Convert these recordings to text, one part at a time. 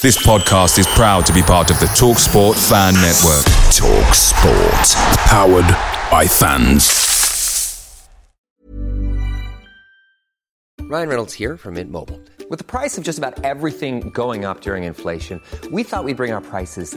This podcast is proud to be part of the TalkSport Fan Network. TalkSport. Powered by fans. Ryan Reynolds here from Mint Mobile. With the price of just about everything going up during inflation, we thought we'd bring our prices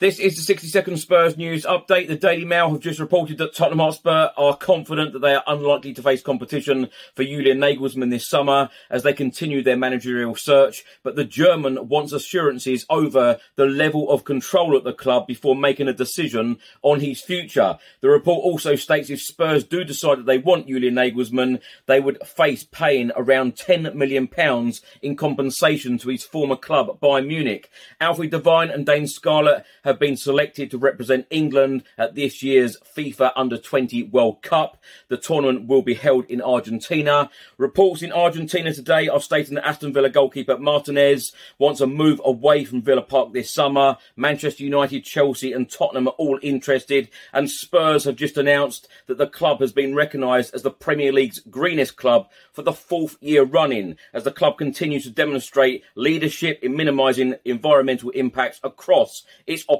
This is the 60 second Spurs news update. The Daily Mail have just reported that Tottenham Hotspur are confident that they are unlikely to face competition for Julian Nagelsmann this summer as they continue their managerial search. But the German wants assurances over the level of control at the club before making a decision on his future. The report also states if Spurs do decide that they want Julian Nagelsmann, they would face paying around 10 million pounds in compensation to his former club, Bayern Munich. Alfie Devine and Dane Scarlett have been selected to represent England at this year's FIFA Under 20 World Cup. The tournament will be held in Argentina. Reports in Argentina today are stating that Aston Villa goalkeeper Martinez wants a move away from Villa Park this summer. Manchester United, Chelsea, and Tottenham are all interested, and Spurs have just announced that the club has been recognised as the Premier League's greenest club for the fourth year running, as the club continues to demonstrate leadership in minimising environmental impacts across its operations.